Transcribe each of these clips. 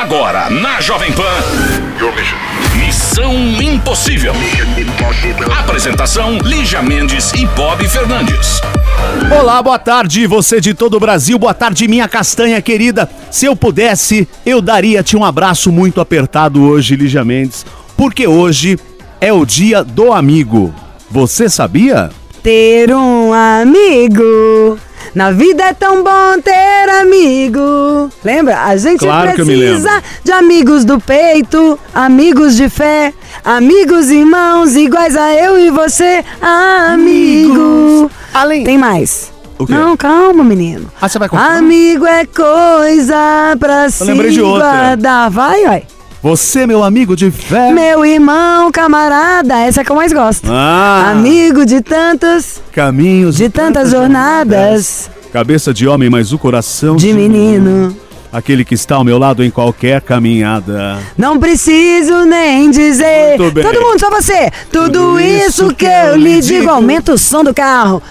Agora, na Jovem Pan. Missão Impossível. Apresentação: Lígia Mendes e Bob Fernandes. Olá, boa tarde, você de todo o Brasil, boa tarde, minha castanha querida. Se eu pudesse, eu daria-te um abraço muito apertado hoje, Lígia Mendes, porque hoje é o dia do amigo. Você sabia? Ter um amigo. Na vida é tão bom ter amigo. Lembra? A gente Claro eu precisa de amigos do peito, amigos de fé, amigos irmãos iguais a eu e você, amigo. Além. Tem mais. Não, calma, menino. Ah, você vai continuar? Amigo é coisa pra se lembrei de outra. guardar. Vai, vai. Você, meu amigo de fé. Meu irmão, camarada, essa é que eu mais gosto. Ah, Amigo de tantos, caminhos de tantas jornadas, Cabeça de homem, mas o coração de menino. Aquele que está ao meu lado em qualquer caminhada. Não preciso nem dizer. Todo mundo, só você. Tudo, isso que eu lhe digo. Aumenta o som do carro.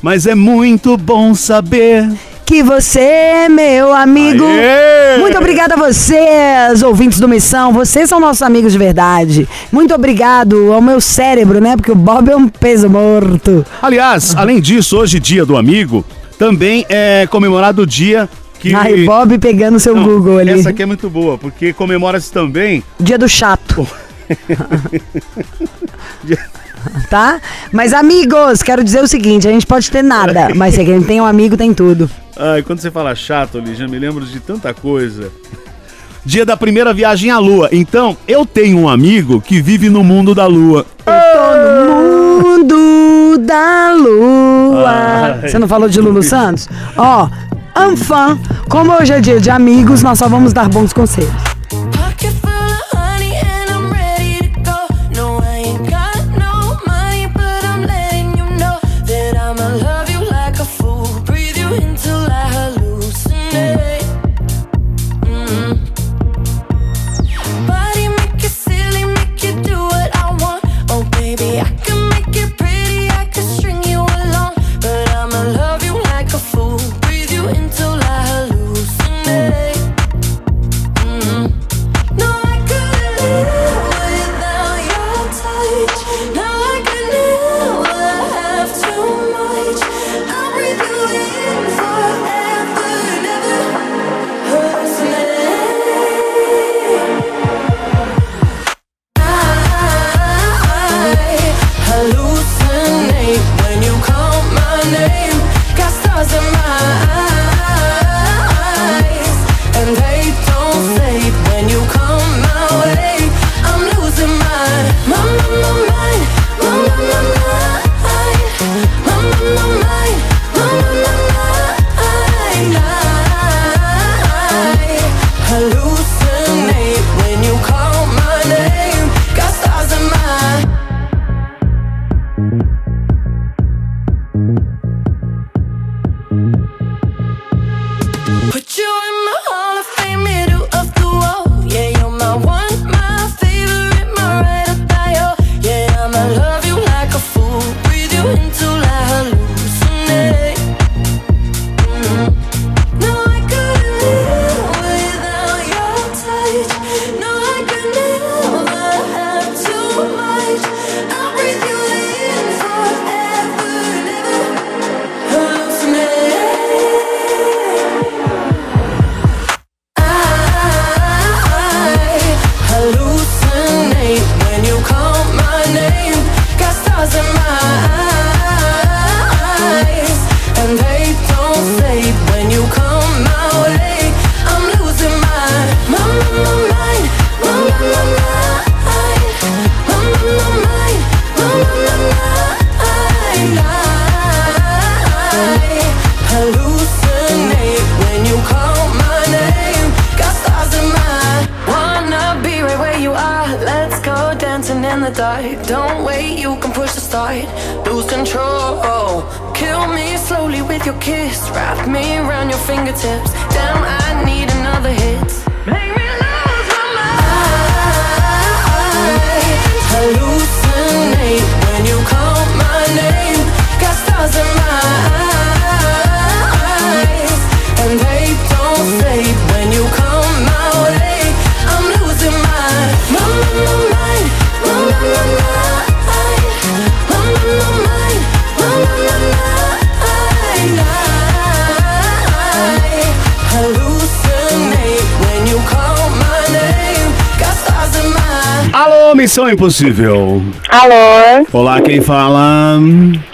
Mas é muito bom saber. Que você é meu amigo. Aê! Muito obrigada a vocês, ouvintes do Missão. Vocês são nossos amigos de verdade. Muito obrigado ao meu cérebro, né? Porque o Bob é um peso morto. Aliás, além disso, hoje, dia do amigo, também é comemorado o dia que. Ai, Bob pegando seu Não, Google ali. Essa aqui é muito boa, porque comemora-se também. Dia do chato. tá? Mas amigos, quero dizer o seguinte, a gente pode ter nada, mas se quem tem um amigo tem tudo. Ai, quando você fala chato, Lígia, me lembro de tanta coisa. Dia da primeira viagem à Lua. Então, eu tenho um amigo que vive no mundo da Lua. Tô no mundo da lua. Ai. Você não falou de Lulu Santos? Ó, Anfã, como hoje é dia de amigos, nós só vamos dar bons conselhos. Oh. Kill me slowly with your kiss. Wrap me around your fingertips. Damn, I need another hit. Make me lose my mind. Hallucinate Missão Impossível. Alô, Olá, quem fala?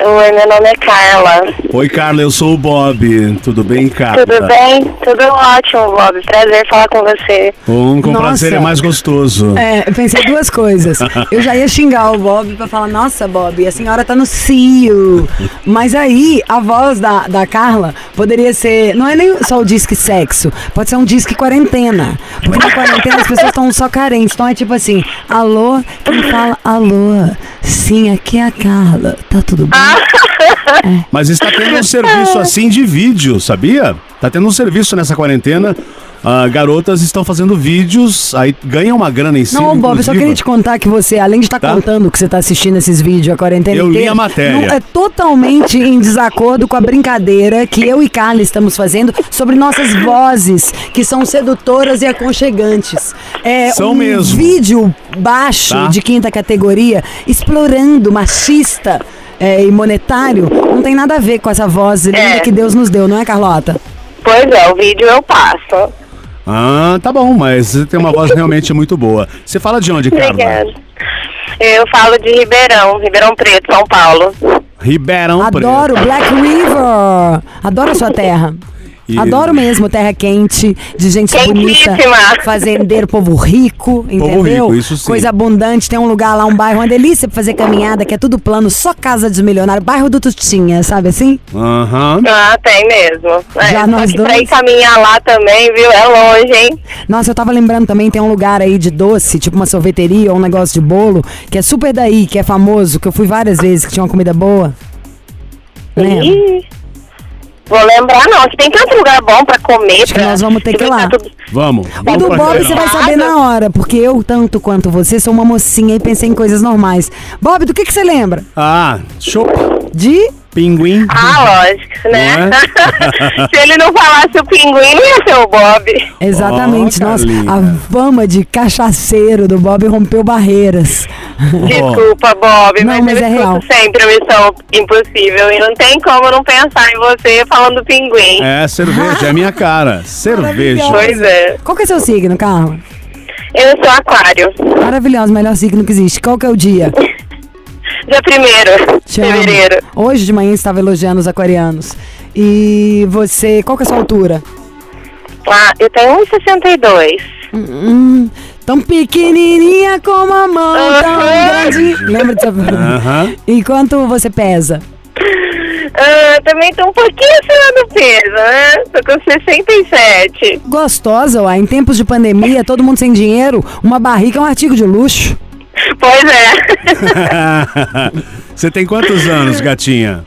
Oi, meu nome é Carla. Oi, Carla, eu sou o Bob. Tudo bem, Carla? Tudo bem? Tudo ótimo, Bob. Prazer falar com você. Um com Nossa. prazer é mais gostoso. É, eu pensei duas coisas. Eu já ia xingar o Bob pra falar, nossa, Bob, a senhora tá no cio. Mas aí, a voz da, da Carla poderia ser. Não é nem só o disque sexo, pode ser um disque quarentena. Porque na quarentena as pessoas estão só carentes. Então é tipo assim, alô, quem fala alô? Sim, aqui é a Carla. Tá tudo bem? Mas está tendo um serviço assim de vídeo, sabia? Tá tendo um serviço nessa quarentena. Ah, garotas estão fazendo vídeos, aí ganham uma grana em cima. Não, Bob, eu só inclusive. queria te contar que você, além de estar Tá. contando que você tá assistindo esses vídeos a quarentena Eu li a matéria. não- é totalmente em desacordo com a brincadeira que eu e Carla estamos fazendo sobre nossas vozes, que são sedutoras e aconchegantes. É São um mesmo. vídeo baixo Tá. de quinta categoria, explorando machista é, e monetário, não tem nada a ver com essa voz linda É. que Deus nos deu, não é, Carlota? Pois é, o vídeo eu passo. Ah, tá bom, mas você tem uma voz realmente muito boa. Você fala de onde, Carla? Obrigada. Eu falo de Ribeirão, Ribeirão Preto, São Paulo. Ribeirão Adoro Preto. Black River. Adoro a sua terra. E- Adoro mesmo terra quente, de gente bonita, fazendeiro, povo rico, entendeu? rico, isso sim. Coisa abundante, tem um lugar lá, um bairro, uma delícia pra fazer caminhada, que é tudo plano, só casa dos milionários, bairro do Tutinha, sabe assim? Aham. Ah, tem mesmo. É, Já nós que pra dois? ir caminhar lá também, viu? É longe, hein? Nossa, eu tava lembrando também, tem um lugar aí de doce, tipo uma sorveteria ou um negócio de bolo, que é super daí, que é famoso, que eu fui várias vezes, que tinha uma comida boa. Lembra? Ih, Vou lembrar, não. Que tem tanto lugar bom pra comer. Acho que pra- nós vamos ter que ir lá. tudo- Vamos. O Vamos do Bob você vai saber na hora, porque eu, tanto quanto você, sou uma mocinha e pensei em coisas normais. Bob, do que, que você lembra? Ah, show. De. Pinguim. Ah, lógico, né? Não Se ele não falasse o pinguim, não ia ser o Bob. Exatamente. Oh, Nossa, a fama de cachaceiro do Bob rompeu barreiras. Desculpa, Bob, Não, mas, mas eu é escuto real. sempre a Missão Impossível. E não tem como não pensar em você falando pinguim. É, cerveja, é minha cara. Cerveja. Pois é. Qual que é seu signo, Carla? Eu sou aquário. Maravilhoso, melhor signo que existe. Qual que é o dia? Dia primeiro, Te amo. fevereiro. Hoje de manhã estava elogiando os aquarianos. E você, qual que é a sua altura? Ah, eu tenho 1,62. Hum, tão pequenininha como a mão, tão grande. Lembra dessa Aham. E quanto você pesa? Ah, também tô um pouquinho acima do peso, né? Tô com 67. Gostosa, uai. Em tempos de pandemia, todo mundo sem dinheiro, uma barriga é um artigo de luxo. Pois é. Você tem quantos anos, gatinha?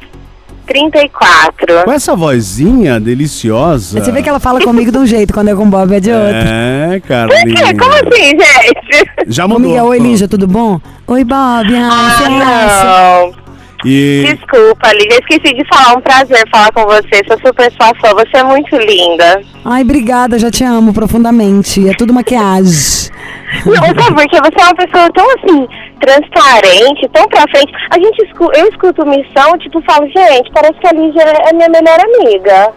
34. Com essa vozinha deliciosa. Você vê que ela fala comigo de um jeito, quando é com o Bob é de outro. É, Por Carlinha. quê? Como assim, gente? Já mudou. Miguel, oi, Lígia, tudo bom? Oi, Bob. Ah, acha? Ah, não. E Desculpa, Lígia, esqueci de falar. Um prazer falar com você. Sou super sua fã. Você é muito linda. Ai, obrigada, já te amo profundamente. É tudo maquiagem. Não, sabe porque você é uma pessoa tão assim, transparente, tão pra frente. A gente escu eu escuto missão, tipo, falo, gente, parece que a Lígia é minha melhor amiga.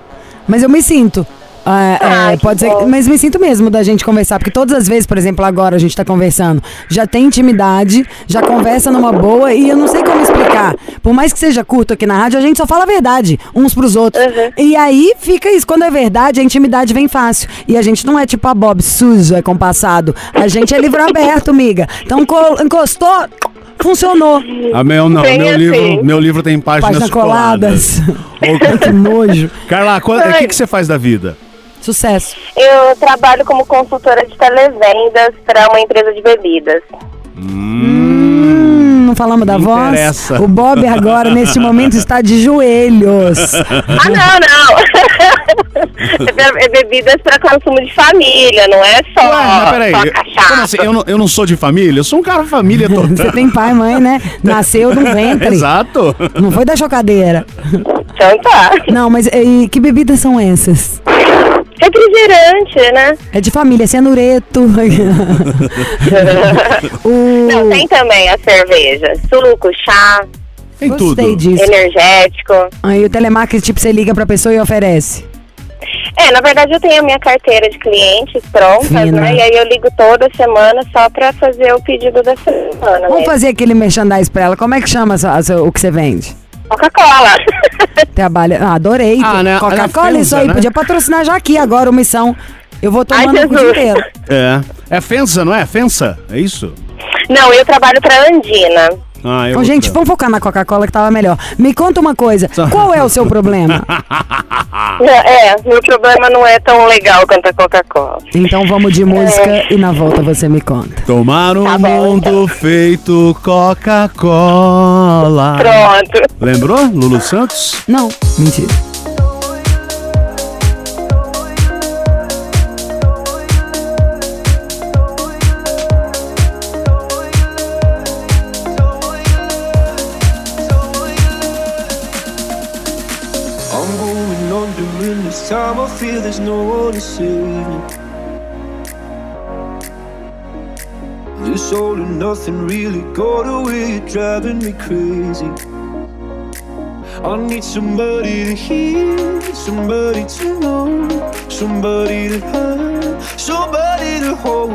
Mas eu me sinto. É, é, Ai, que pode ser, bom. mas me sinto mesmo da gente conversar, porque todas as vezes, por exemplo, agora a gente tá conversando, já tem intimidade, já conversa numa boa e eu não sei como explicar. Por mais que seja curto aqui na rádio, a gente só fala a verdade uns pros outros. Uhum. E aí fica isso, quando é verdade, a intimidade vem fácil. E a gente não é tipo a Bob sujo, é compassado. A gente é livro aberto, miga. Então co- encostou, funcionou. a meu não, Bem meu assim. livro, meu livro tem páginas, Páginas coladas. Ô, que nojo. Carla, o que, que você faz da vida? Sucesso. Eu trabalho como consultora de televendas para uma empresa de bebidas. Hum, não falamos da voz? interessa. O Bob agora, neste momento, está de joelhos. Ah, não, não! é bebidas para consumo de família, não é só, Ué, mas peraí, só eu- cachaça. como assim? Eu não, eu não sou de família? Eu sou um cara família total. Você tem pai e mãe, né? Nasceu no ventre. Exato. Não foi da chocadeira. Então tá. Não, mas e que bebidas são essas? Refrigerante, né? É de família, cianureto. o... Não, tem também a cerveja. Suco, chá, Tem tudo. Gostei disso. energético. Aí o telemarketing, tipo, você liga pra pessoa e oferece. É, na verdade eu tenho a minha carteira de clientes prontas, Fina. né? E aí eu ligo toda semana só pra fazer o pedido da semana. Vamos né? fazer aquele merchandise pra ela. Como é que chama o que você vende? Coca-Cola. Trabalha. Ah, adorei. Ah, né? Coca-Cola, Ela isso aí. né? Podia patrocinar já aqui agora, o missão. Eu vou tomando o dia Jesus. inteiro. É. É Fensa, não é? Fensa? É isso? Não, eu trabalho pra Andina. Ah, eu gente, vamos focar na Coca-Cola que tava melhor. Me conta uma coisa. Só- Qual é o seu problema? É, meu problema não é tão legal quanto a Coca-Cola. Então vamos de música É. e na volta você me conta. Tomar um Tá bom, mundo então. feito Coca-Cola. Pronto. Lembrou? Lulu Santos? Não, mentira. Feel there's no one to save me. This all and nothing really got away, you're driving me crazy. I need somebody to hear, somebody to know, somebody to have, somebody to hold.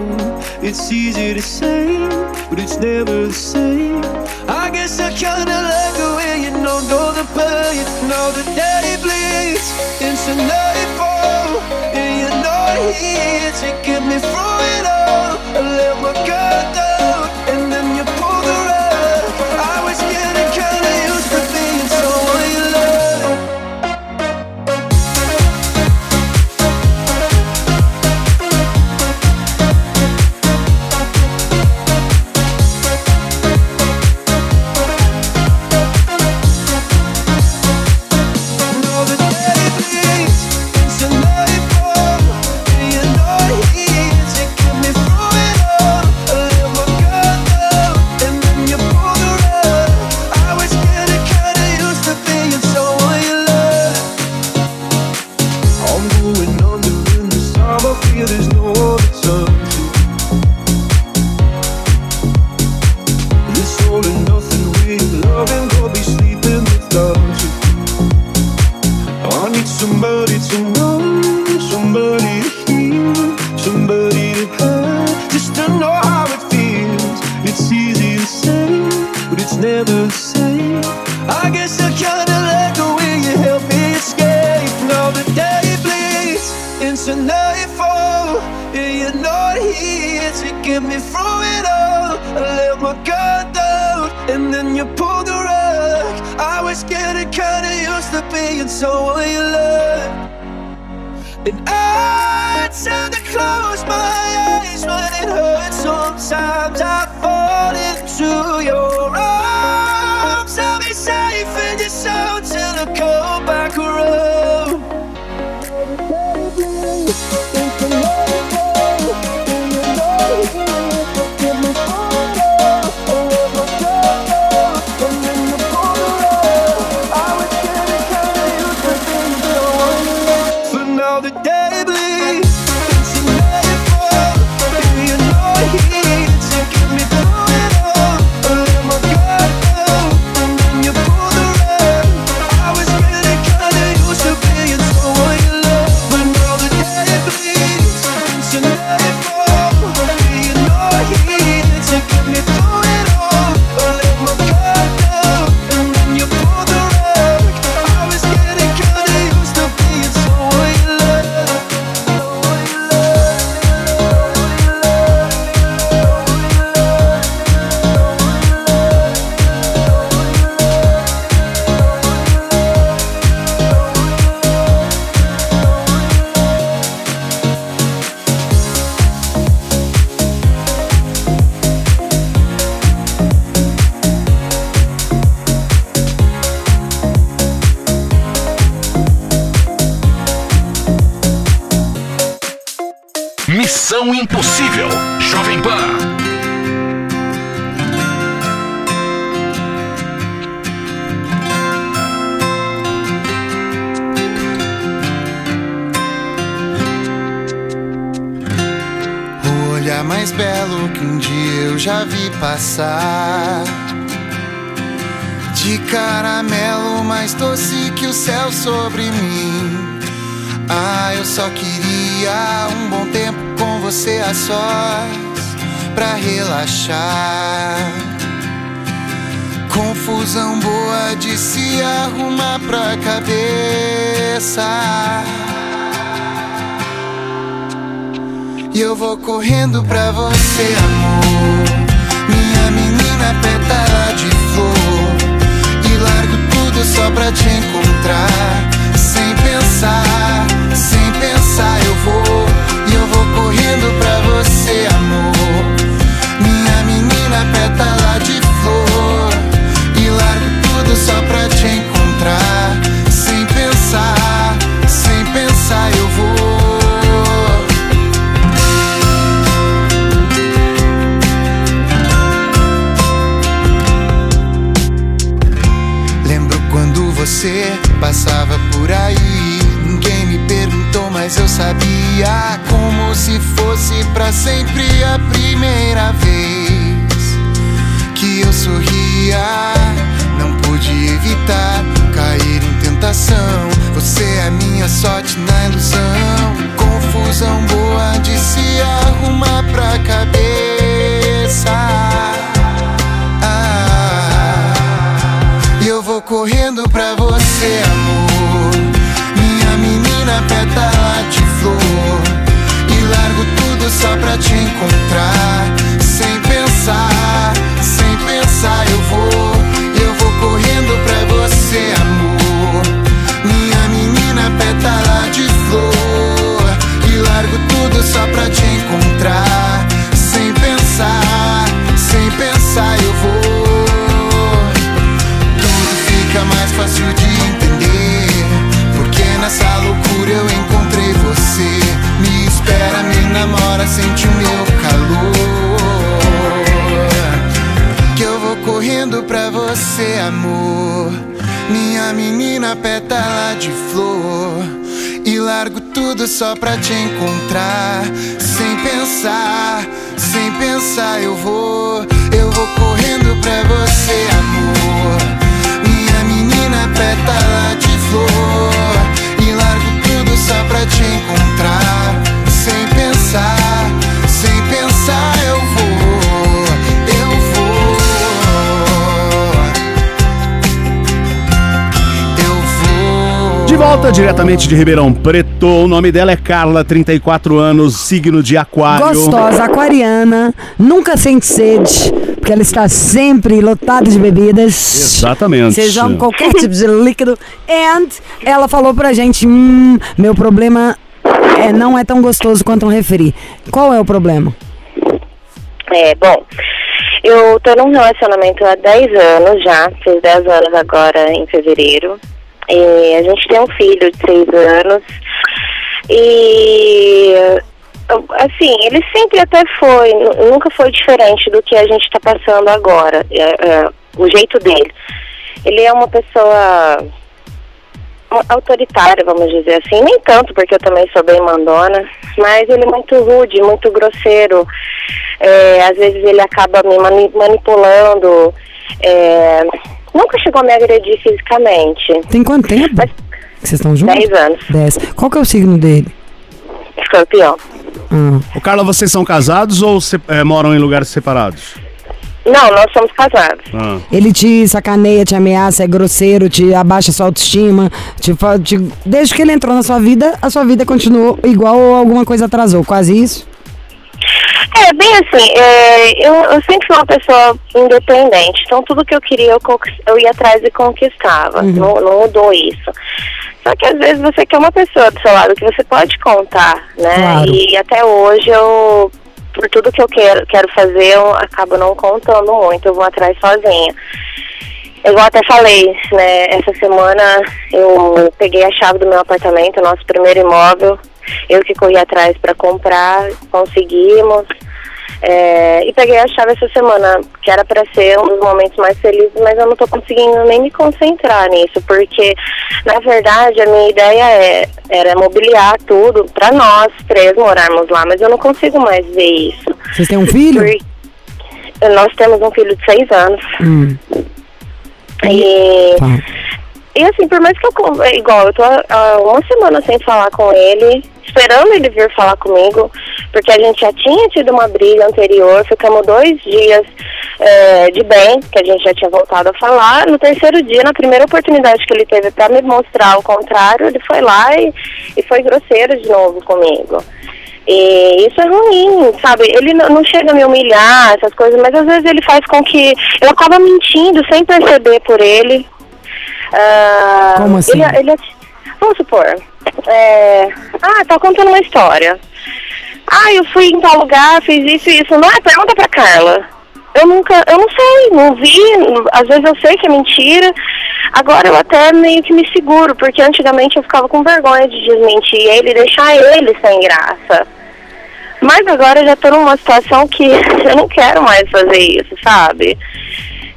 It's easy to say, but it's never the same. I guess I kinda like the way you know, know the pain. Now the day bleeds into and you're not here to get me through it all. I let my guard down, você, amor. Minha menina pétala de flor. E largo tudo só pra te encontrar. Sem pensar, sem pensar eu vou. Por aí. Ninguém me perguntou, mas eu sabia. Como se fosse pra sempre a primeira vez que eu sorria. Não pude evitar cair em tentação. Você é minha sorte na ilusão. Confusão boa de se arrumar pra cabeça. Ah, eu vou correndo pra você, amor. Flor. E largo tudo só pra te encontrar. Menina pétala de flor. E largo tudo só pra te encontrar. Sem pensar, sem pensar eu vou. Eu vou correndo pra você, amor. Minha menina pétala de flor. E largo tudo só pra te encontrar. Sem pensar, volta diretamente de Ribeirão Preto. O nome dela é Carla, 34 anos, signo de Aquário. Gostosa, aquariana, nunca sente sede, porque ela está sempre lotada de bebidas. Exatamente. Sejam qualquer tipo de líquido. And ela falou pra gente: hum, meu problema é, não é tão gostoso quanto um refri. Qual é o problema? É, bom, eu tô num relacionamento há 10 anos já, fiz 10 anos agora em fevereiro. E a gente tem um filho de 6 anos. E assim, ele sempre até foi, nu- nunca foi diferente do que a gente tá passando agora. É, é, o jeito dele. Ele é uma pessoa autoritária, vamos dizer assim. Nem tanto, porque eu também sou bem mandona, mas ele é muito rude, muito grosseiro. É, às vezes ele acaba me mani- manipulando. É, nunca chegou a me agredir fisicamente. Tem quanto tempo Mas que vocês estão juntos? 10 anos. Dez. Qual que é o signo dele? Escorpião. Ah, Ô, Carla, vocês são casados ou se- eh, moram em lugares separados? Não, nós somos casados. Ah. Ele te sacaneia, te ameaça, é grosseiro, te abaixa sua autoestima. Te, te- Desde que ele entrou na sua vida, a sua vida continuou igual ou alguma coisa atrasou. Quase isso? É, bem assim, é, eu, eu sempre fui uma pessoa independente, então tudo que eu queria eu, eu ia atrás e conquistava, não, não mudou isso. Só que às vezes você quer uma pessoa do seu lado que você pode contar, né? Claro. E até hoje eu, por tudo que eu quero, quero fazer, eu acabo não contando muito, eu vou atrás sozinha. Igual até falei, né, essa semana eu peguei a chave do meu apartamento, nosso primeiro imóvel, eu que corri atrás para comprar, conseguimos. É, e peguei a chave essa semana, que era para ser um dos momentos mais felizes, mas eu não tô conseguindo nem me concentrar nisso, porque na verdade a minha ideia é, era mobiliar tudo para nós três morarmos lá, mas eu não consigo mais ver isso. Vocês têm um filho? Nós temos um filho de seis anos. Hum, E tá. E assim, por mais que eu. é Igual, eu tô há uma semana sem falar com ele, esperando ele vir falar comigo, porque a gente já tinha tido uma briga anterior, ficamos dois dias é, de bem, que a gente já tinha voltado a falar. No terceiro dia, na primeira oportunidade que ele teve pra me mostrar o contrário, ele foi lá e, e foi grosseiro de novo comigo. E isso é ruim, sabe? Ele não chega a me humilhar, essas coisas, mas às vezes ele faz com que eu acaba mentindo sem perceber por ele. Ah, Como assim? Ele, ele, vamos supor, é, ah, tá contando uma história. Ah, eu fui em tal lugar, fiz isso e isso. Não é, pergunta pra Carla. Eu nunca, eu não sei, não vi, às vezes eu sei que é mentira. Agora eu até meio que me seguro, porque antigamente eu ficava com vergonha de desmentir ele e deixar ele sem graça. Mas agora eu já tô numa situação que eu não quero mais fazer isso, sabe?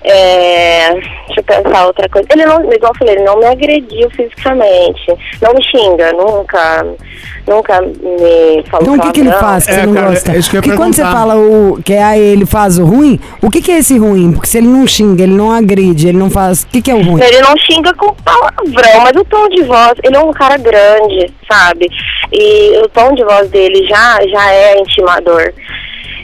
É, deixa eu pensar outra coisa. Ele não, igual eu falei, ele não me agrediu fisicamente. Não me xinga, nunca, nunca me falou Então o que, que ele faz que É, você não cara, gosta? é ia Porque quando você fala o, que é ele faz o ruim, o que, que é esse ruim? Porque se ele não xinga, ele não agride, ele não faz. O que, que é o ruim? Ele não xinga com palavrão, mas o tom de voz, ele é um cara grande, sabe? E o tom de voz dele já, já é intimador.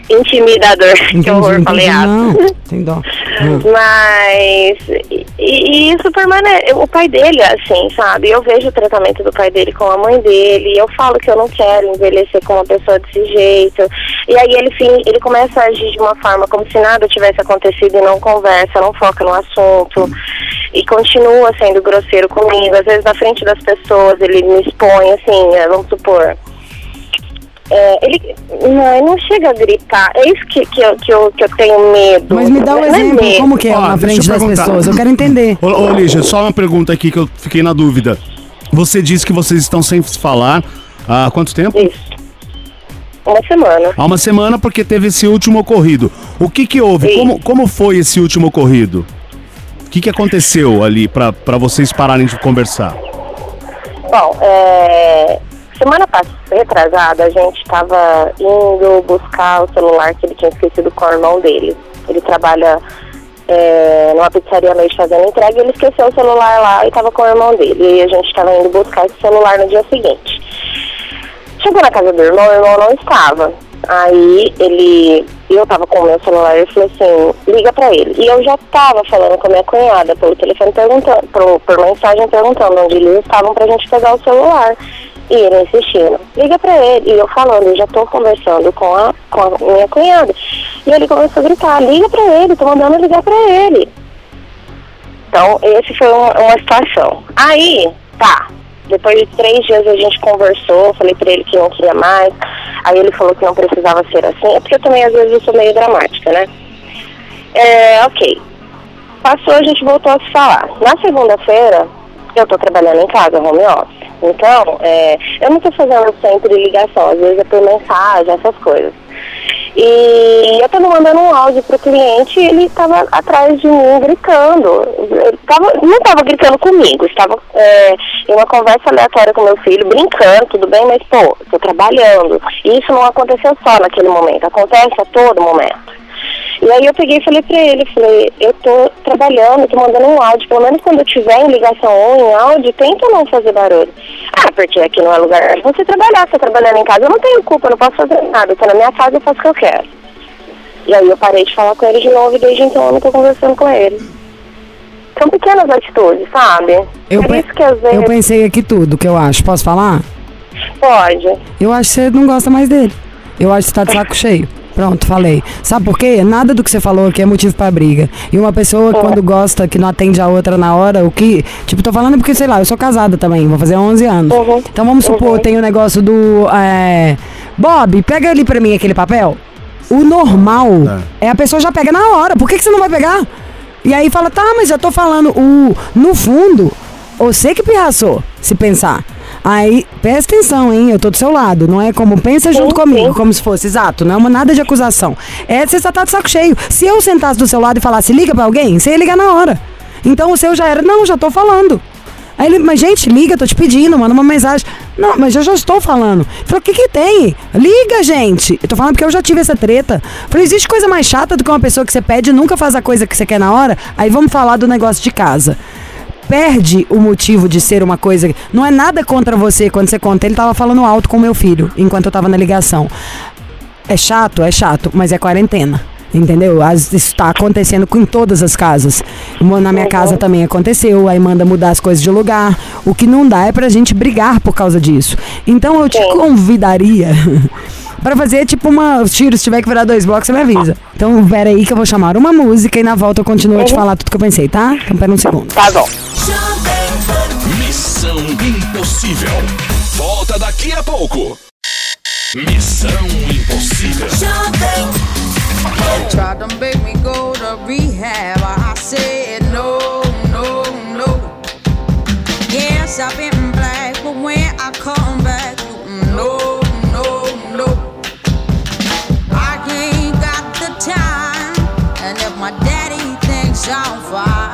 Intimidador, que horror, falei Não, tem dó. Mas e, e isso permanece. O pai dele, é assim, sabe? Eu vejo o tratamento do pai dele com a mãe dele. Eu falo que eu não quero envelhecer com uma pessoa desse jeito. E aí ele, ele começa a agir de uma forma como se nada tivesse acontecido e não conversa, não foca no assunto. E continua sendo grosseiro comigo. Às vezes na frente das pessoas ele me expõe, assim, é, vamos supor. É, ele, não, ele não chega a gritar. É isso que, que, eu, que, eu, que eu tenho medo. Mas me dá um Não é exemplo, medo. como que é Ó, na frente das perguntar. pessoas? Eu quero entender. Ô, ô Lígia, só uma pergunta aqui que eu fiquei na dúvida. Você disse que vocês estão sem se falar há quanto tempo? Isso. Uma semana. Há uma semana, porque teve esse último ocorrido. O que que houve? Sim. Como, como foi esse último ocorrido? O que que aconteceu ali pra vocês pararem de conversar? Bom, é, semana passada, retrasada, a gente estava indo buscar o celular que ele tinha esquecido com o irmão dele. Ele trabalha é, numa pizzaria à noite fazendo entrega e ele esqueceu o celular lá e estava com o irmão dele. E a gente estava indo buscar esse celular no dia seguinte. Chegou na casa do irmão, o irmão não estava. Aí ele, eu tava com o meu celular e falou assim, liga pra ele. E eu já tava falando com a minha cunhada pelo telefone, perguntando, por, por mensagem perguntando onde eles estavam pra gente pegar o celular. E ele insistindo, liga pra ele. E eu falando, eu já tô conversando com a, com a minha cunhada. E ele começou a gritar, liga pra ele, tô mandando ligar pra ele. Então, esse foi uma, uma situação. Aí, tá. Depois de três dias a gente conversou, falei pra ele que não queria mais. Aí ele falou que não precisava ser assim. É porque eu também, às vezes, eu sou meio dramática, né? É, ok. Passou, a gente voltou a se falar. Na segunda-feira, eu tô trabalhando em casa, home office. Então, é, eu não tô fazendo sempre ligação, às vezes é por mensagem, essas coisas. E eu tava mandando um áudio pro cliente e ele tava atrás de mim gritando. Ele tava, não tava gritando comigo, estava é, em uma conversa aleatória com meu filho, brincando, tudo bem, mas pô, tô trabalhando. E isso não aconteceu só naquele momento, acontece a todo momento. E aí eu peguei e falei pra ele, falei, eu tô trabalhando, tô mandando um áudio, pelo menos quando eu tiver em ligação ou em áudio, tenta não fazer barulho. Ah, porque aqui não é lugar pra você trabalhar, você tá trabalhando em casa, eu não tenho culpa, eu não posso fazer nada, eu tô na minha casa, eu faço o que eu quero. E aí eu parei de falar com ele de novo e desde então eu não tô conversando com ele. São pequenas atitudes, sabe? Eu, isso que às vezes eu pensei aqui tudo que eu acho. Posso falar? pode. Eu acho que você não gosta mais dele. Eu acho que você tá de saco cheio. Pronto, falei. Sabe por quê? Nada do que você falou aqui é motivo pra briga. E uma pessoa que quando gosta, que não atende a outra na hora, o que. Tipo, tô falando porque, sei lá, eu sou casada também, vou fazer 11 anos. Uhum. Então vamos supor, tem o negócio do. É... Bob, pega ali pra mim aquele papel. O normal é. a pessoa já pega na hora. Por que, que você não vai pegar? E aí fala, tá, mas eu tô falando. O, no fundo, você que pirraçou, se pensar. Aí, presta atenção, hein? Eu tô do seu lado. Não é como pensa junto Sim, comigo, sim. como se fosse, exato. Não é nada de acusação. É você só tá de saco cheio. Se eu sentasse do seu lado e falasse, liga pra alguém, você ia ligar na hora. Então o seu já era, não, já tô falando. Aí ele, mas gente, liga, tô te pedindo, manda uma mensagem. Não, mas eu já estou falando. Ele falou, o que que tem? Liga, gente. Eu tô falando porque eu já tive essa treta. Eu Falei, existe coisa mais chata do que uma pessoa que você pede e nunca faz a coisa que você quer na hora? Aí vamos falar do negócio de casa. Perde o motivo de ser uma coisa. Não é nada contra você quando você conta. Ele tava falando alto com meu filho enquanto eu tava na ligação. É chato, é chato, mas é quarentena. Entendeu? As- Isso está acontecendo com em todas as casas. Na minha casa também aconteceu, aí manda mudar as coisas de lugar. O que não dá é pra gente brigar por causa disso. Então eu te convidaria pra fazer tipo uma. Tiro, se tiver que virar dois blocos, você me avisa. Então, pera aí que eu vou chamar uma música e na volta eu continuo a te falar tudo que eu pensei, tá? Então, pera um segundo. Tá bom. Missão Impossível. Volta daqui a pouco. Missão Impossível. Tried to make me go to rehab. I said no, no, no. Yes, I've been black, but when I come daddy thinks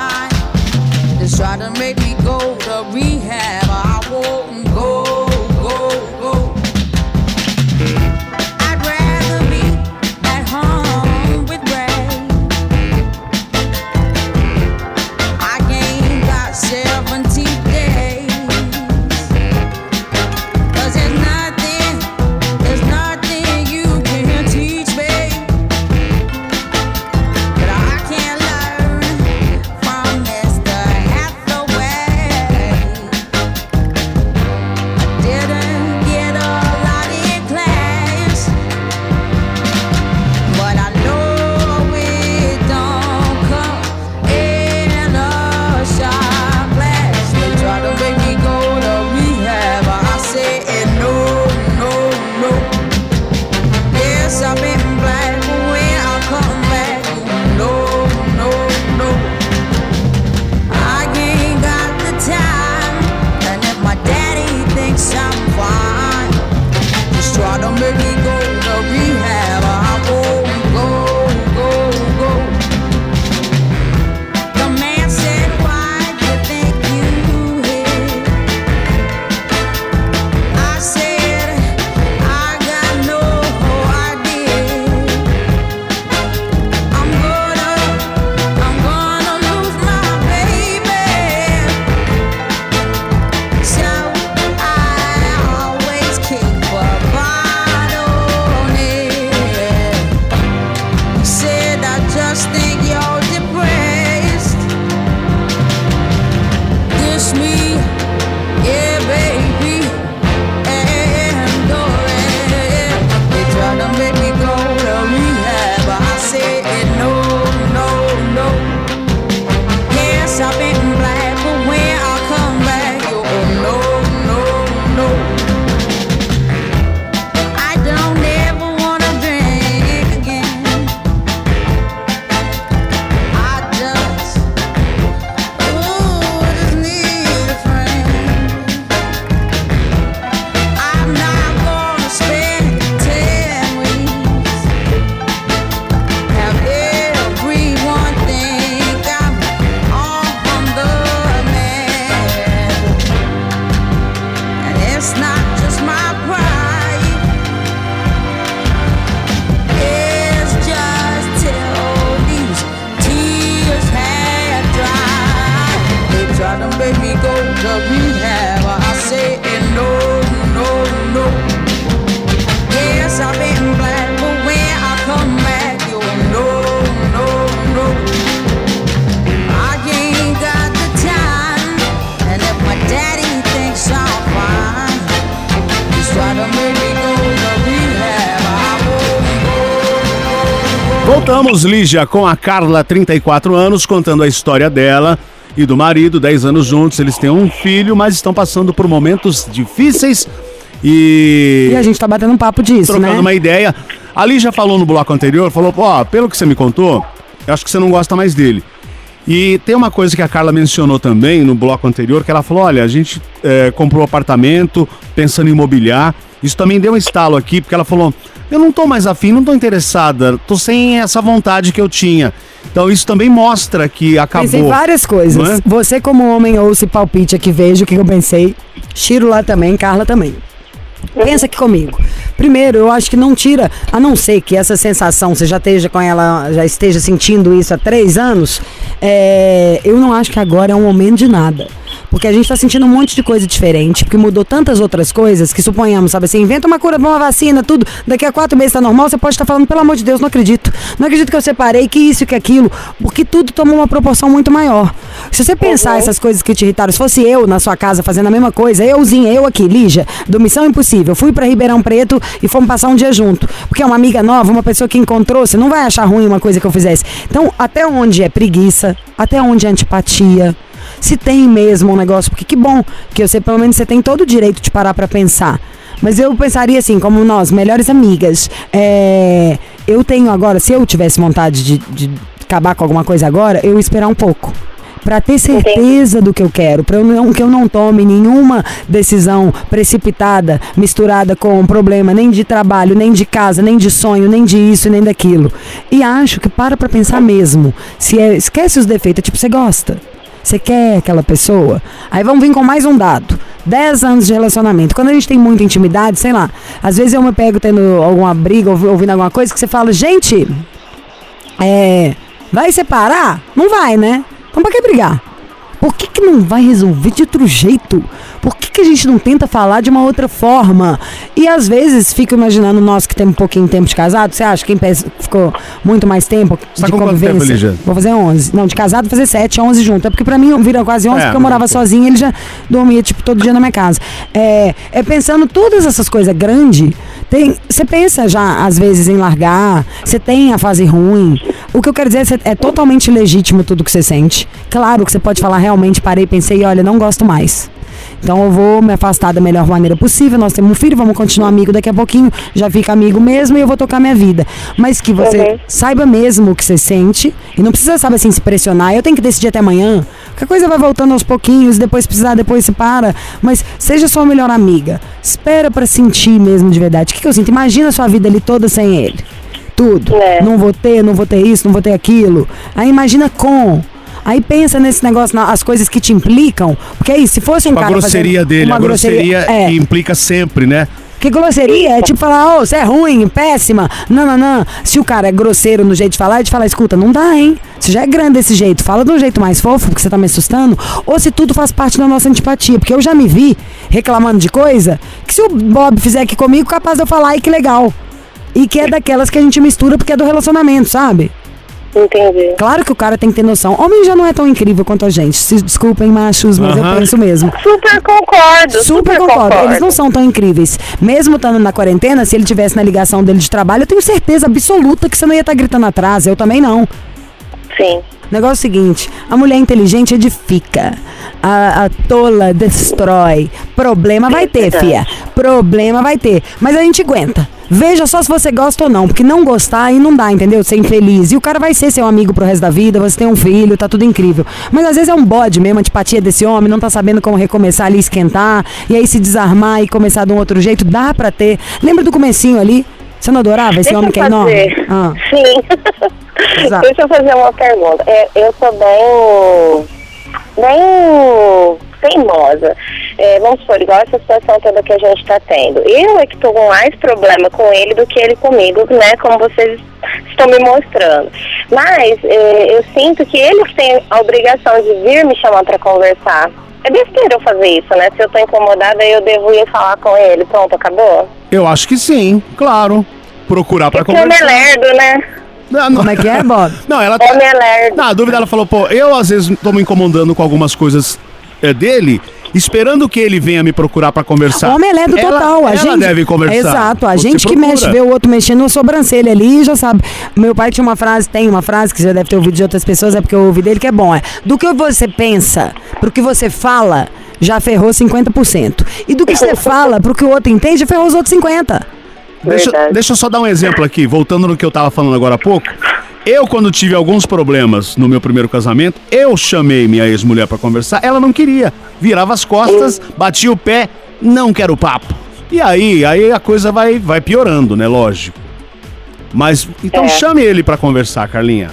Voltamos, Lígia, com a Carla, 34 anos, contando a história dela e do marido, 10 anos juntos. Eles têm um filho, mas estão passando por momentos difíceis e, E a gente tá batendo um papo disso, trocando né? uma ideia. A Lígia falou no bloco anterior, falou, ó, pelo que você me contou, eu acho que você não gosta mais dele. E tem uma coisa que a Carla mencionou também no bloco anterior, que ela falou, olha, a gente é, comprou um apartamento pensando em imobiliar. Isso também deu um estalo aqui, porque ela falou, eu não tô mais afim, não tô interessada, tô sem essa vontade que eu tinha. Então isso também mostra que acabou. Pensei várias coisas. é? Você, como homem, ouça palpite aqui, veja o que eu pensei. Chiro lá também, Carla também. Pensa aqui comigo. Primeiro, eu acho que não tira, a não ser que essa sensação você já esteja com ela, já esteja sentindo isso há três anos, é, eu não acho que agora é um momento de nada. Porque a gente tá sentindo um monte de coisa diferente, porque mudou tantas outras coisas que suponhamos, sabe assim, inventa uma cura, uma vacina, tudo, daqui a quatro meses tá normal, você pode estar falando, pelo amor de Deus, não acredito. Não acredito que eu separei, que isso, que aquilo, porque tudo tomou uma proporção muito maior. Se você pensar essas coisas que te irritaram, se fosse eu na sua casa fazendo a mesma coisa, euzinha, eu aqui, Lígia, do Missão Impossível, fui pra Ribeirão Preto e fomos passar um dia junto. Porque é uma amiga nova, uma pessoa que encontrou, você não vai achar ruim uma coisa que eu fizesse. Então, até onde é preguiça, até onde é antipatia, se tem mesmo um negócio, porque que bom que sei, pelo menos você tem todo o direito de parar pra pensar. Mas eu pensaria assim, como nós, melhores amigas, é, eu tenho agora, se eu tivesse vontade de, de acabar com alguma coisa agora, eu esperar um pouco. Pra ter certeza do que eu quero, não, que eu não tome nenhuma decisão precipitada, misturada com um problema, nem de trabalho, nem de casa, nem de sonho, nem de isso, nem daquilo. E acho que para pra pensar mesmo. Se é, esquece os defeitos, tipo, você gosta. Você quer aquela pessoa? Aí vamos vir com mais um dado. 10 anos de relacionamento. Quando a gente tem muita intimidade, sei lá, às vezes eu me pego tendo alguma briga, ouvi- ouvindo alguma coisa que você fala, gente, é. Vai separar? Não vai, né? Então pra que brigar? Por que, que não vai resolver de outro jeito? Por que, que a gente não tenta falar de uma outra forma? E às vezes fico imaginando nós que temos um pouquinho de tempo de casado. Você acha que quem ficou muito mais tempo Você tá de convivência? tempo? Vou fazer 11. Não, de casado fazer 7, 11 junto. É porque pra mim vira quase 11 É, porque eu morava sozinha ele já dormia tipo todo dia na minha casa. É, é pensando todas essas coisas grandes. Tem, você pensa já às vezes em largar, você tem a fase ruim. O que eu quero dizer é, é totalmente legítimo tudo que você sente. Claro que você pode falar realmente parei, pensei, olha, não gosto mais. Então eu vou me afastar da melhor maneira possível. Nós temos um filho, vamos continuar amigo daqui a pouquinho, já fica amigo mesmo e eu vou tocar minha vida. Mas que você Uhum. saiba mesmo o que você sente e não precisa, sabe assim, se pressionar. Eu tenho que decidir até amanhã. Qualquer coisa vai voltando aos pouquinhos, depois precisar, depois se para. Mas seja sua melhor amiga. Espera pra sentir mesmo de verdade. O que, que eu sinto? Imagina a sua vida ali toda sem ele. Tudo. É. Não vou ter, não vou ter isso, não vou ter aquilo. Aí imagina com. Aí pensa nesse negócio, as coisas que te implicam. Porque aí, se fosse um Tipo, a cara. grosseria fazendo dele, uma a grosseria é. que implica sempre, né? Que grosseria é tipo falar, ô, você é ruim, péssima. Não, não, não. Se o cara é grosseiro no jeito de falar, é de falar, escuta, não dá, hein? Você já é grande desse jeito, fala de um jeito mais fofo, porque você tá me assustando. Ou se tudo faz parte da nossa antipatia. Porque eu já me vi reclamando de coisa que se o Bob fizer aqui comigo, capaz de eu falar, ai que legal. E que é daquelas que a gente mistura porque é do relacionamento, sabe? Entendi. Claro que o cara tem que ter noção. Homem já não é tão incrível quanto a gente. Se desculpem, machos, mas Aham. eu penso mesmo. Super concordo. Super, Super concordo. concordo. Eles não são tão incríveis. Mesmo estando na quarentena, se ele tivesse na ligação dele de trabalho, eu tenho certeza absoluta que você não ia estar gritando atrás. Eu também não. Sim. Negócio é o seguinte: a mulher inteligente edifica. A, a tola destrói. Problema vai ter, fia. Problema vai ter. Mas a gente aguenta. Veja só se você gosta ou não, porque não gostar aí não dá, entendeu? Ser infeliz. E o cara vai ser seu amigo pro resto da vida, você tem um filho, tá tudo incrível. Mas às vezes é um bode mesmo, a antipatia desse homem, não tá sabendo como recomeçar ali, esquentar, e aí se desarmar e começar de um outro jeito, dá pra ter. Lembra do comecinho ali? Você não adorava esse Deixa homem eu que é enorme? Ah, Sim. Deixa eu fazer uma pergunta. É, eu sou bem. Bem teimosa. É, vamos supor, igual essa situação toda que a gente está tendo. Eu é que estou com mais problema com ele do que ele comigo, né? Como vocês estão me mostrando. Mas é, eu sinto que eles têm a obrigação de vir me chamar para conversar. É besteira eu fazer isso, né? Se eu tô incomodada, eu devo ir falar com ele. Pronto, acabou? Eu acho que sim, claro. Procurar pra Porque homem é conversar. lerdo, né? Não, não. como é que é, Bob? Não, ela tá... Homem é lerdo. Na dúvida, ela falou, pô, eu às vezes tô me incomodando com algumas coisas é, dele, esperando que ele venha me procurar pra conversar. Homem é ledo Ela- total. A ela gente, deve conversar. Exato. A Você gente que procura. mexe, vê o outro mexendo na sobrancelha ali, já sabe. Meu pai tinha uma frase, tem uma frase que você já deve ter ouvido de outras pessoas, é porque eu ouvi dele, que é bom. É, do que você pensa pro que você fala, já ferrou 50%. E do que você fala pro que o outro entende, já ferrou os outros 50%. Deixa, deixa eu só dar um exemplo aqui, voltando no que eu tava falando agora há pouco. Eu, quando tive alguns problemas no meu primeiro casamento, eu chamei minha ex-mulher pra conversar, ela não queria. Virava as costas, batia o pé, não quero papo. E aí, aí a coisa vai, vai piorando, né? Lógico. Mas, então É. chame ele pra conversar, Carlinha.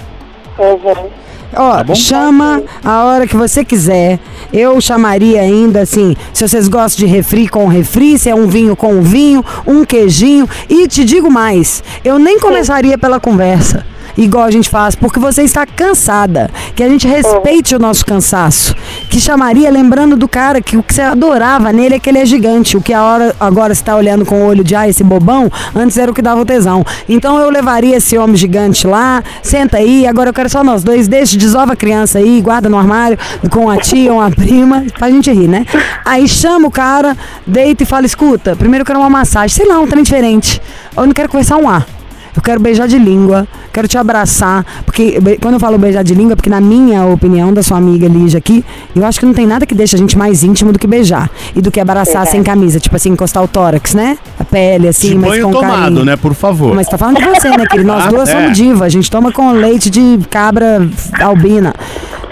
Uhum. Ó, Tá chama a hora que você quiser. Eu chamaria ainda assim, se vocês gostam de refri com refri, se é um vinho com um vinho, um queijinho. E te digo mais, eu nem começaria pela conversa. Igual a gente faz, porque você está cansada. Que a gente respeite o nosso cansaço. Que chamaria lembrando do cara que o que você adorava nele é que ele é gigante. O que a hora agora está olhando com o olho de ah, esse bobão, antes era o que dava o tesão. Então eu levaria esse homem gigante lá, senta aí, agora eu quero só nós dois, deixa, desova a criança aí, guarda no armário com a tia ou a prima, pra gente rir, né? Aí chama o cara, deita e fala: escuta, primeiro eu quero uma massagem, sei lá, um trem diferente. Eu não quero conversar um ar. Eu quero beijar de língua, quero te abraçar. Porque be- quando eu falo beijar de língua, é porque na minha opinião, da sua amiga Lígia aqui, eu acho que não tem nada que deixa a gente mais íntimo do que beijar. E do que abraçar Verdade. sem camisa. Tipo assim, encostar o tórax, né? A pele, assim, De mas banho com tomado, carinho. né? Por favor. Mas tá falando de você, né, querido? Nós Ah, duas é. somos diva. A gente toma com leite de cabra albina.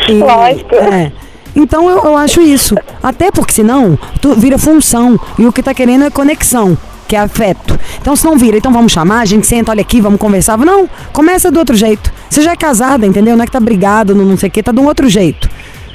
E- Lógico. É. Então eu, eu acho isso. Até porque senão, tu vira função. E o que tá querendo é conexão. Que é afeto. Então, se não vira, então vamos chamar, a gente senta, olha aqui, vamos conversar. Não, começa do outro jeito. Você já é casada, entendeu? Não é que tá brigado, não, sei o que, tá de um outro jeito.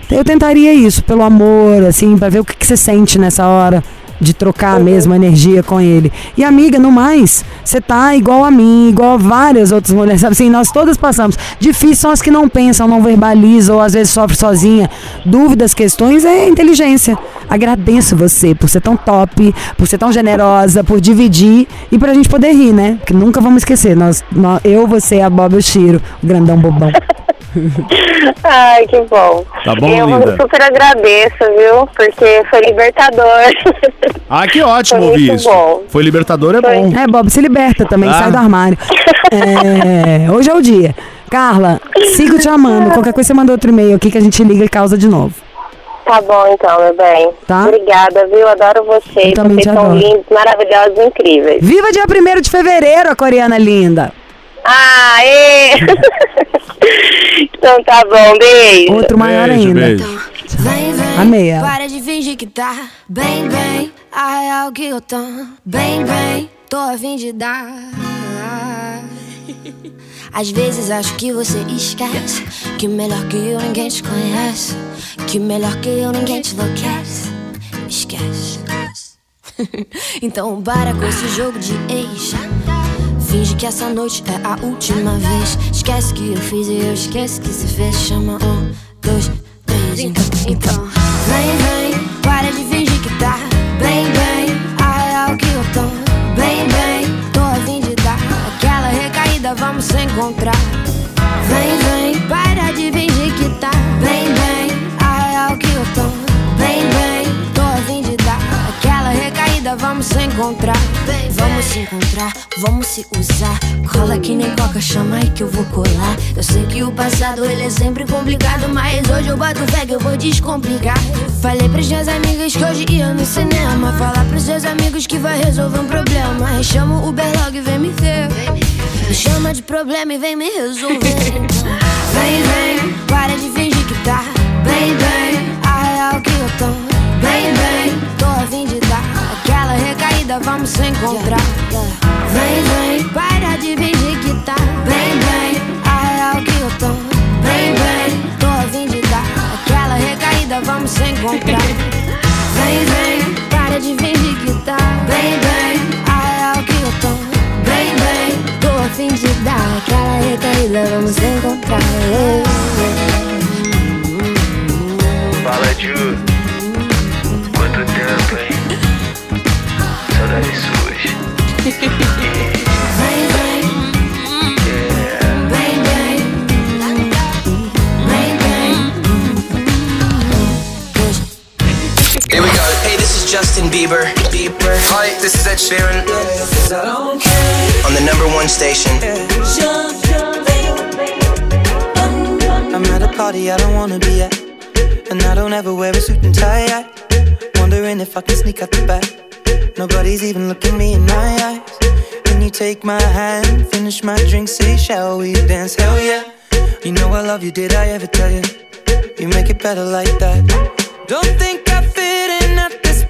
Eu tentaria isso, pelo amor, assim, pra ver o que, que você sente nessa hora de trocar a mesma energia com ele. E amiga, no mais, você tá igual a mim, igual a várias outras mulheres, sabe assim, nós todas passamos. Difícil são as que não pensam, não verbalizam, ou às vezes sofrem sozinha. Dúvidas, questões, é inteligência. Agradeço você por ser tão top, por ser tão generosa, por dividir e pra gente poder rir, né? Porque nunca vamos esquecer, nós, nós eu, você, a Bob e o Chiro, o grandão bobão. Ai, que bom. Tá bom, eu linda? super agradeço, viu? Porque foi libertador. Ah, que ótimo Foi ouvir isso. bom. Foi libertador, é Foi. bom. É, Bob, se liberta também, Ah. sai do armário. É, hoje é o dia. Carla, sigo te amando. Qualquer coisa você manda outro e-mail aqui que a gente liga e causa de novo. Tá bom, então, meu bem. Tá. Obrigada, viu? Adoro vocês. Eu também vocês te são adoro. lindos, maravilhosos, incríveis. Viva dia 1 de fevereiro, a coreana linda. Aê! então tá bom, beijo. Outro maior Beijo, ainda. beijo. Vem, vem, Amei ela. para de fingir que tá bem, bem. A real que eu tô bem, bem. Tô a fim de dar. Às vezes acho que você esquece Que melhor que eu ninguém te conhece Que melhor que eu ninguém te enlouquece Esquece Então para com esse jogo de ex Finge que essa noite é a última vez. Esquece que eu fiz e eu esqueço que se fez. Chama um, dois, três Então, então. Vem, vem, para de fingir que tá. Bem, bem, a real que eu tô. Bem, bem, tô a fim de dar. Aquela recaída vamos se encontrar. Vem, vem, para de fingir que tá. Bem, bem, a real que eu tô vamos se encontrar Vamos se encontrar, vamos se usar. Cola que nem coca, chama aí que eu vou colar. Eu sei que o passado ele é sempre complicado Mas hoje eu boto fé que eu vou descomplicar. Falei pras minhas amigas que hoje ia no cinema. Falar pros seus amigos que vai resolver um problema. Chama o Uber logo e vem me ver. Me chama de problema e vem me resolver. Então. Vem, vem, para de fingir recaída vamos se encontrar. Vem, vem, para de fingir que tá. Bem, bem, a real que eu tô. Bem, bem, tô a fim de dar. Aquela recaída vamos se encontrar. Vem, vem, para de fingir que tá. Bem, bem, a real que eu tô. Bem, bem, tô a fim de dar. Aquela recaída vamos se encontrar. Fala, Ju. Bieber. Bieber. Hi, this is Ed Sheeran. On the number one station. I'm at a party I don't wanna be at. And I don't ever wear a suit and tie. I wondering if I can sneak out the back. Nobody's even looking me in my eyes. Can you take my hand, finish my drink, say, Shall we dance? Hell yeah. You know I love you, did I ever tell you? You make it better like that. Don't think I fit in at this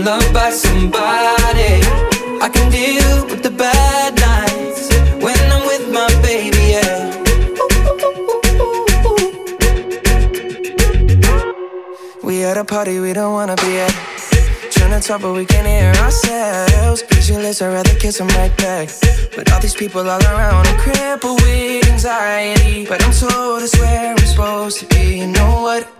I'm loved by somebody. I can deal with the bad nights when I'm with my baby. Yeah. We at a party we don't wanna be at. Trying to talk, but we can't hear ourselves. Pictureless, I'd rather kiss them right back. But all these people all around, I'm crippled with anxiety. But I'm told it's where I'm supposed to be. You know what?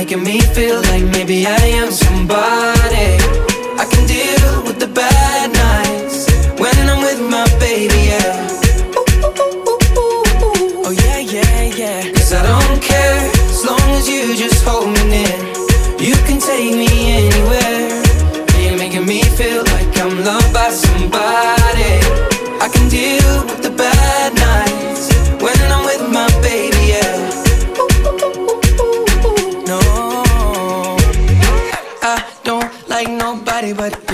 Making me feel like maybe I am somebody. I can deal with the bad nights when I'm with my baby, yeah. Oh yeah, yeah, yeah. Cause I don't care as long as you just hold me near. You can take me anywhere. You're making me feel like I'm loved by somebody. I can deal with the bad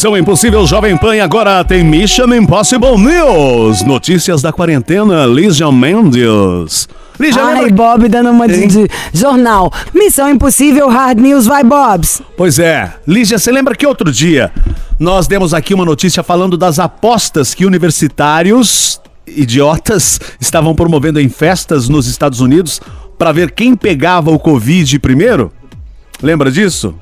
Missão Impossível Jovem Pan e agora tem Mission Impossible News. Notícias da quarentena, Lígia Mendes. Lígia, Ai, lembra- Bob dando uma de, de jornal. Missão Impossível, Hard News, vai, Bobs. Pois é. Lígia, você lembra que outro dia nós demos aqui uma notícia falando das apostas que universitários idiotas estavam promovendo em festas nos Estados Unidos para ver quem pegava o Covid primeiro? Lembra disso?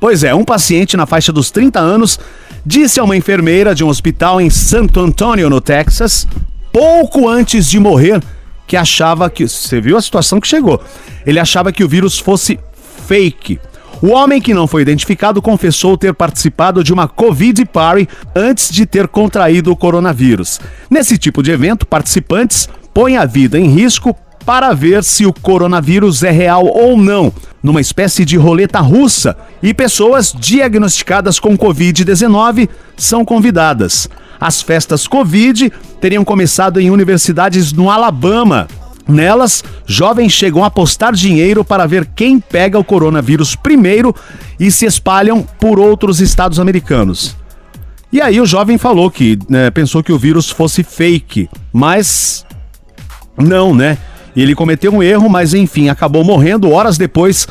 Pois é, um paciente na faixa dos 30 anos disse a uma enfermeira de um hospital em Santo Antônio, no Texas, pouco antes de morrer, que achava que. Você viu a situação que chegou? Ele achava que o vírus fosse fake. O homem que não foi identificado confessou ter participado de uma Covid Party antes de ter contraído o coronavírus. Nesse tipo de evento, participantes põem a vida em risco para ver se o coronavírus é real ou não, numa espécie de roleta russa, e pessoas diagnosticadas com Covid-19 são convidadas. As festas Covid teriam começado em universidades no Alabama. Nelas, jovens chegam a apostar dinheiro para ver quem pega o coronavírus primeiro e se espalham por outros estados americanos. E aí o jovem falou que né, pensou que o vírus fosse fake, mas não, né? E ele cometeu um erro, mas enfim, acabou morrendo horas depois.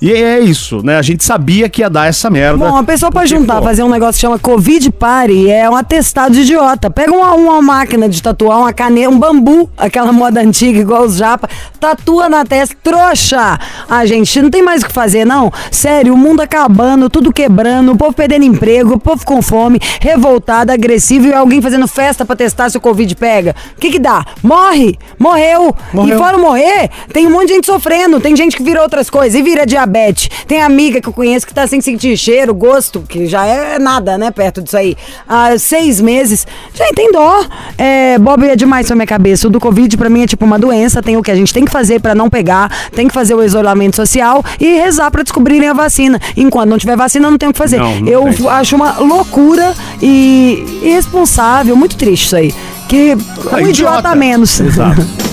E é isso, né? A gente sabia que ia dar essa merda. Bom, a pessoa pode juntar, fazer um negócio que chama Covid Party, é um atestado de idiota. Pega uma, uma máquina de tatuar, uma caneta, um bambu, aquela moda antiga, igual os japa, tatua na testa, trouxa! Ah, gente, não tem mais o que fazer, não. Sério, o mundo acabando, tudo quebrando, o povo perdendo emprego, o povo com fome, revoltado, agressivo e alguém fazendo festa pra testar se o Covid pega. O que que dá? Morre! Morreu! Morreu. E fora morrer, tem um monte de gente sofrendo, tem gente que vira outras coisas, e vira diabetes diabetes. Tem amiga que eu conheço que tá sem sentir cheiro, gosto, que já é nada, né, perto disso aí. Há seis meses. Gente, tem dó. É, Bob é demais pra minha cabeça. O do Covid pra mim é tipo uma doença. Tem o que a gente tem que fazer pra não pegar, tem que fazer o isolamento social e rezar pra descobrirem a vacina. Enquanto não tiver vacina, não tem o que fazer. Não, não eu tem. acho uma loucura e irresponsável, muito triste isso aí. Que um É idiota a menos. Exato.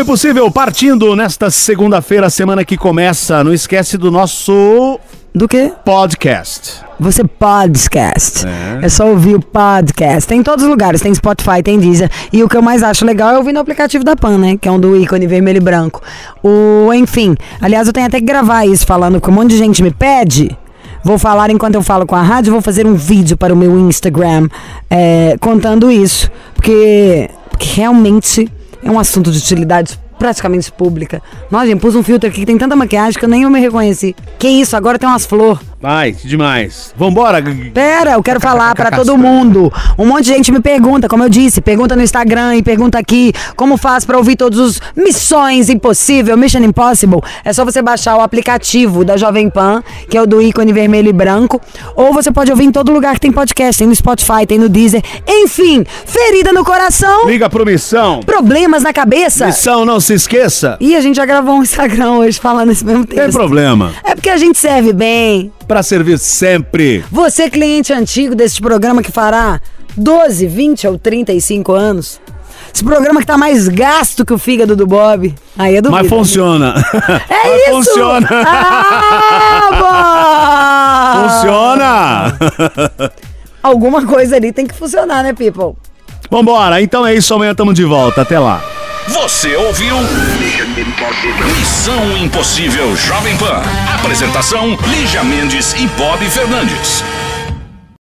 Missão Impossível partindo nesta segunda-feira, semana que começa. Não esquece do nosso Do quê? podcast. Você podcast. É. É. só ouvir o podcast. Tem em todos os lugares, tem Spotify, tem Deezer. E o que eu mais acho legal é ouvir no aplicativo da Pan, né? Que é um do ícone vermelho e branco. O, enfim, aliás, eu tenho até que gravar isso falando que um monte de gente me pede. Vou falar enquanto eu falo com a rádio, vou fazer um vídeo para o meu Instagram é, contando isso. Porque, porque realmente é um assunto de utilidade praticamente pública. Nossa, gente, pus um filtro aqui que tem tanta maquiagem que eu nem eu me reconheci. Que isso, agora tem umas flores. Vai, demais. Vambora. Pera, eu quero falar pra todo mundo. Um monte de gente me pergunta, como eu disse, pergunta no Instagram e pergunta aqui como faz pra ouvir todos os Missões Impossível, Mission Impossible. É só você baixar o aplicativo da Jovem Pan, que é o do ícone vermelho e branco, ou você pode ouvir em todo lugar que tem podcast, tem no Spotify, tem no Deezer. Enfim, ferida no coração, Liga pro Missão. problemas na cabeça. Missão, não se esqueça. E a gente já gravou um Instagram hoje falando esse mesmo Tem texto. problema. É porque a gente serve bem. Pra servir sempre. Você, cliente antigo deste programa que fará 12, 20 ou 35 anos. Esse programa que tá mais gasto que o fígado do Bob. Aí é do Mas funciona. É Mas isso! Funciona. Ah, Bob! funciona. Alguma coisa ali tem que funcionar, né, people? Vambora. Então é isso. Amanhã tamo de volta. Até lá. Você ouviu? Missão Impossível Jovem Pan. Apresentação: Lígia Mendes e Bob Fernandes.